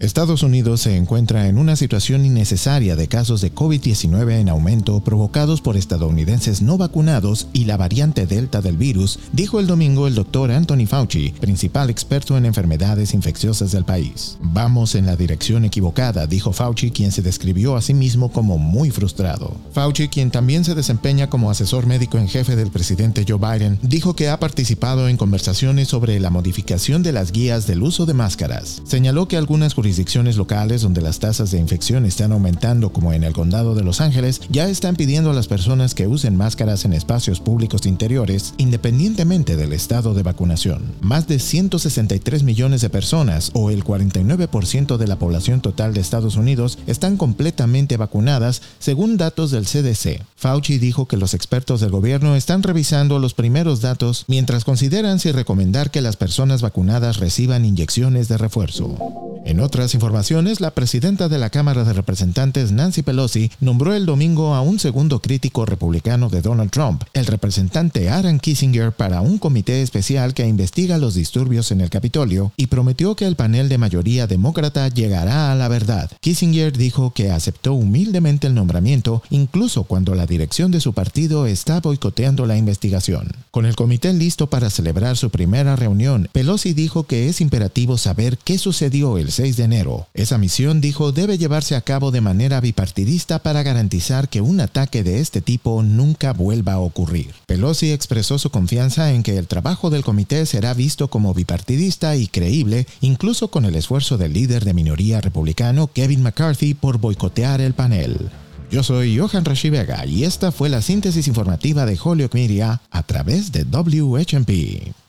Estados Unidos se encuentra en una situación innecesaria de casos de COVID-19 en aumento provocados por estadounidenses no vacunados y la variante Delta del virus, dijo el domingo el doctor Anthony Fauci, principal experto en enfermedades infecciosas del país. Vamos en la dirección equivocada, dijo Fauci, quien se describió a sí mismo como muy frustrado. Fauci, quien también se desempeña como asesor médico en jefe del presidente Joe Biden, dijo que ha participado en conversaciones sobre la modificación de las guías del uso de máscaras. Señaló que algunas jurisdicciones locales donde las tasas de infección están aumentando, como en el condado de Los Ángeles, ya están pidiendo a las personas que usen máscaras en espacios públicos interiores, independientemente del estado de vacunación. Más de 163 millones de personas, o el 49% de la población total de Estados Unidos, están completamente vacunadas, según datos del CDC. Fauci dijo que los expertos del gobierno están revisando los primeros datos mientras consideran si recomendar que las personas vacunadas reciban inyecciones de refuerzo. En otras informaciones, la presidenta de la Cámara de Representantes, Nancy Pelosi, nombró el domingo a un segundo crítico republicano de Donald Trump, el representante Aaron Kissinger, para un comité especial que investiga los disturbios en el Capitolio y prometió que el panel de mayoría demócrata llegará a la verdad. Kissinger dijo que aceptó humildemente el nombramiento, incluso cuando la dirección de su partido está boicoteando la investigación. Con el comité listo para celebrar su primera reunión, Pelosi dijo que es imperativo saber qué sucedió el 6 de enero. Esa misión, dijo, debe llevarse a cabo de manera bipartidista para garantizar que un ataque de este tipo nunca vuelva a ocurrir. Pelosi expresó su confianza en que el trabajo del comité será visto como bipartidista y creíble, incluso con el esfuerzo del líder de minoría republicano Kevin McCarthy por boicotear el panel. Yo soy Johan Rashi y esta fue la síntesis informativa de Holyoke Media a través de WHMP.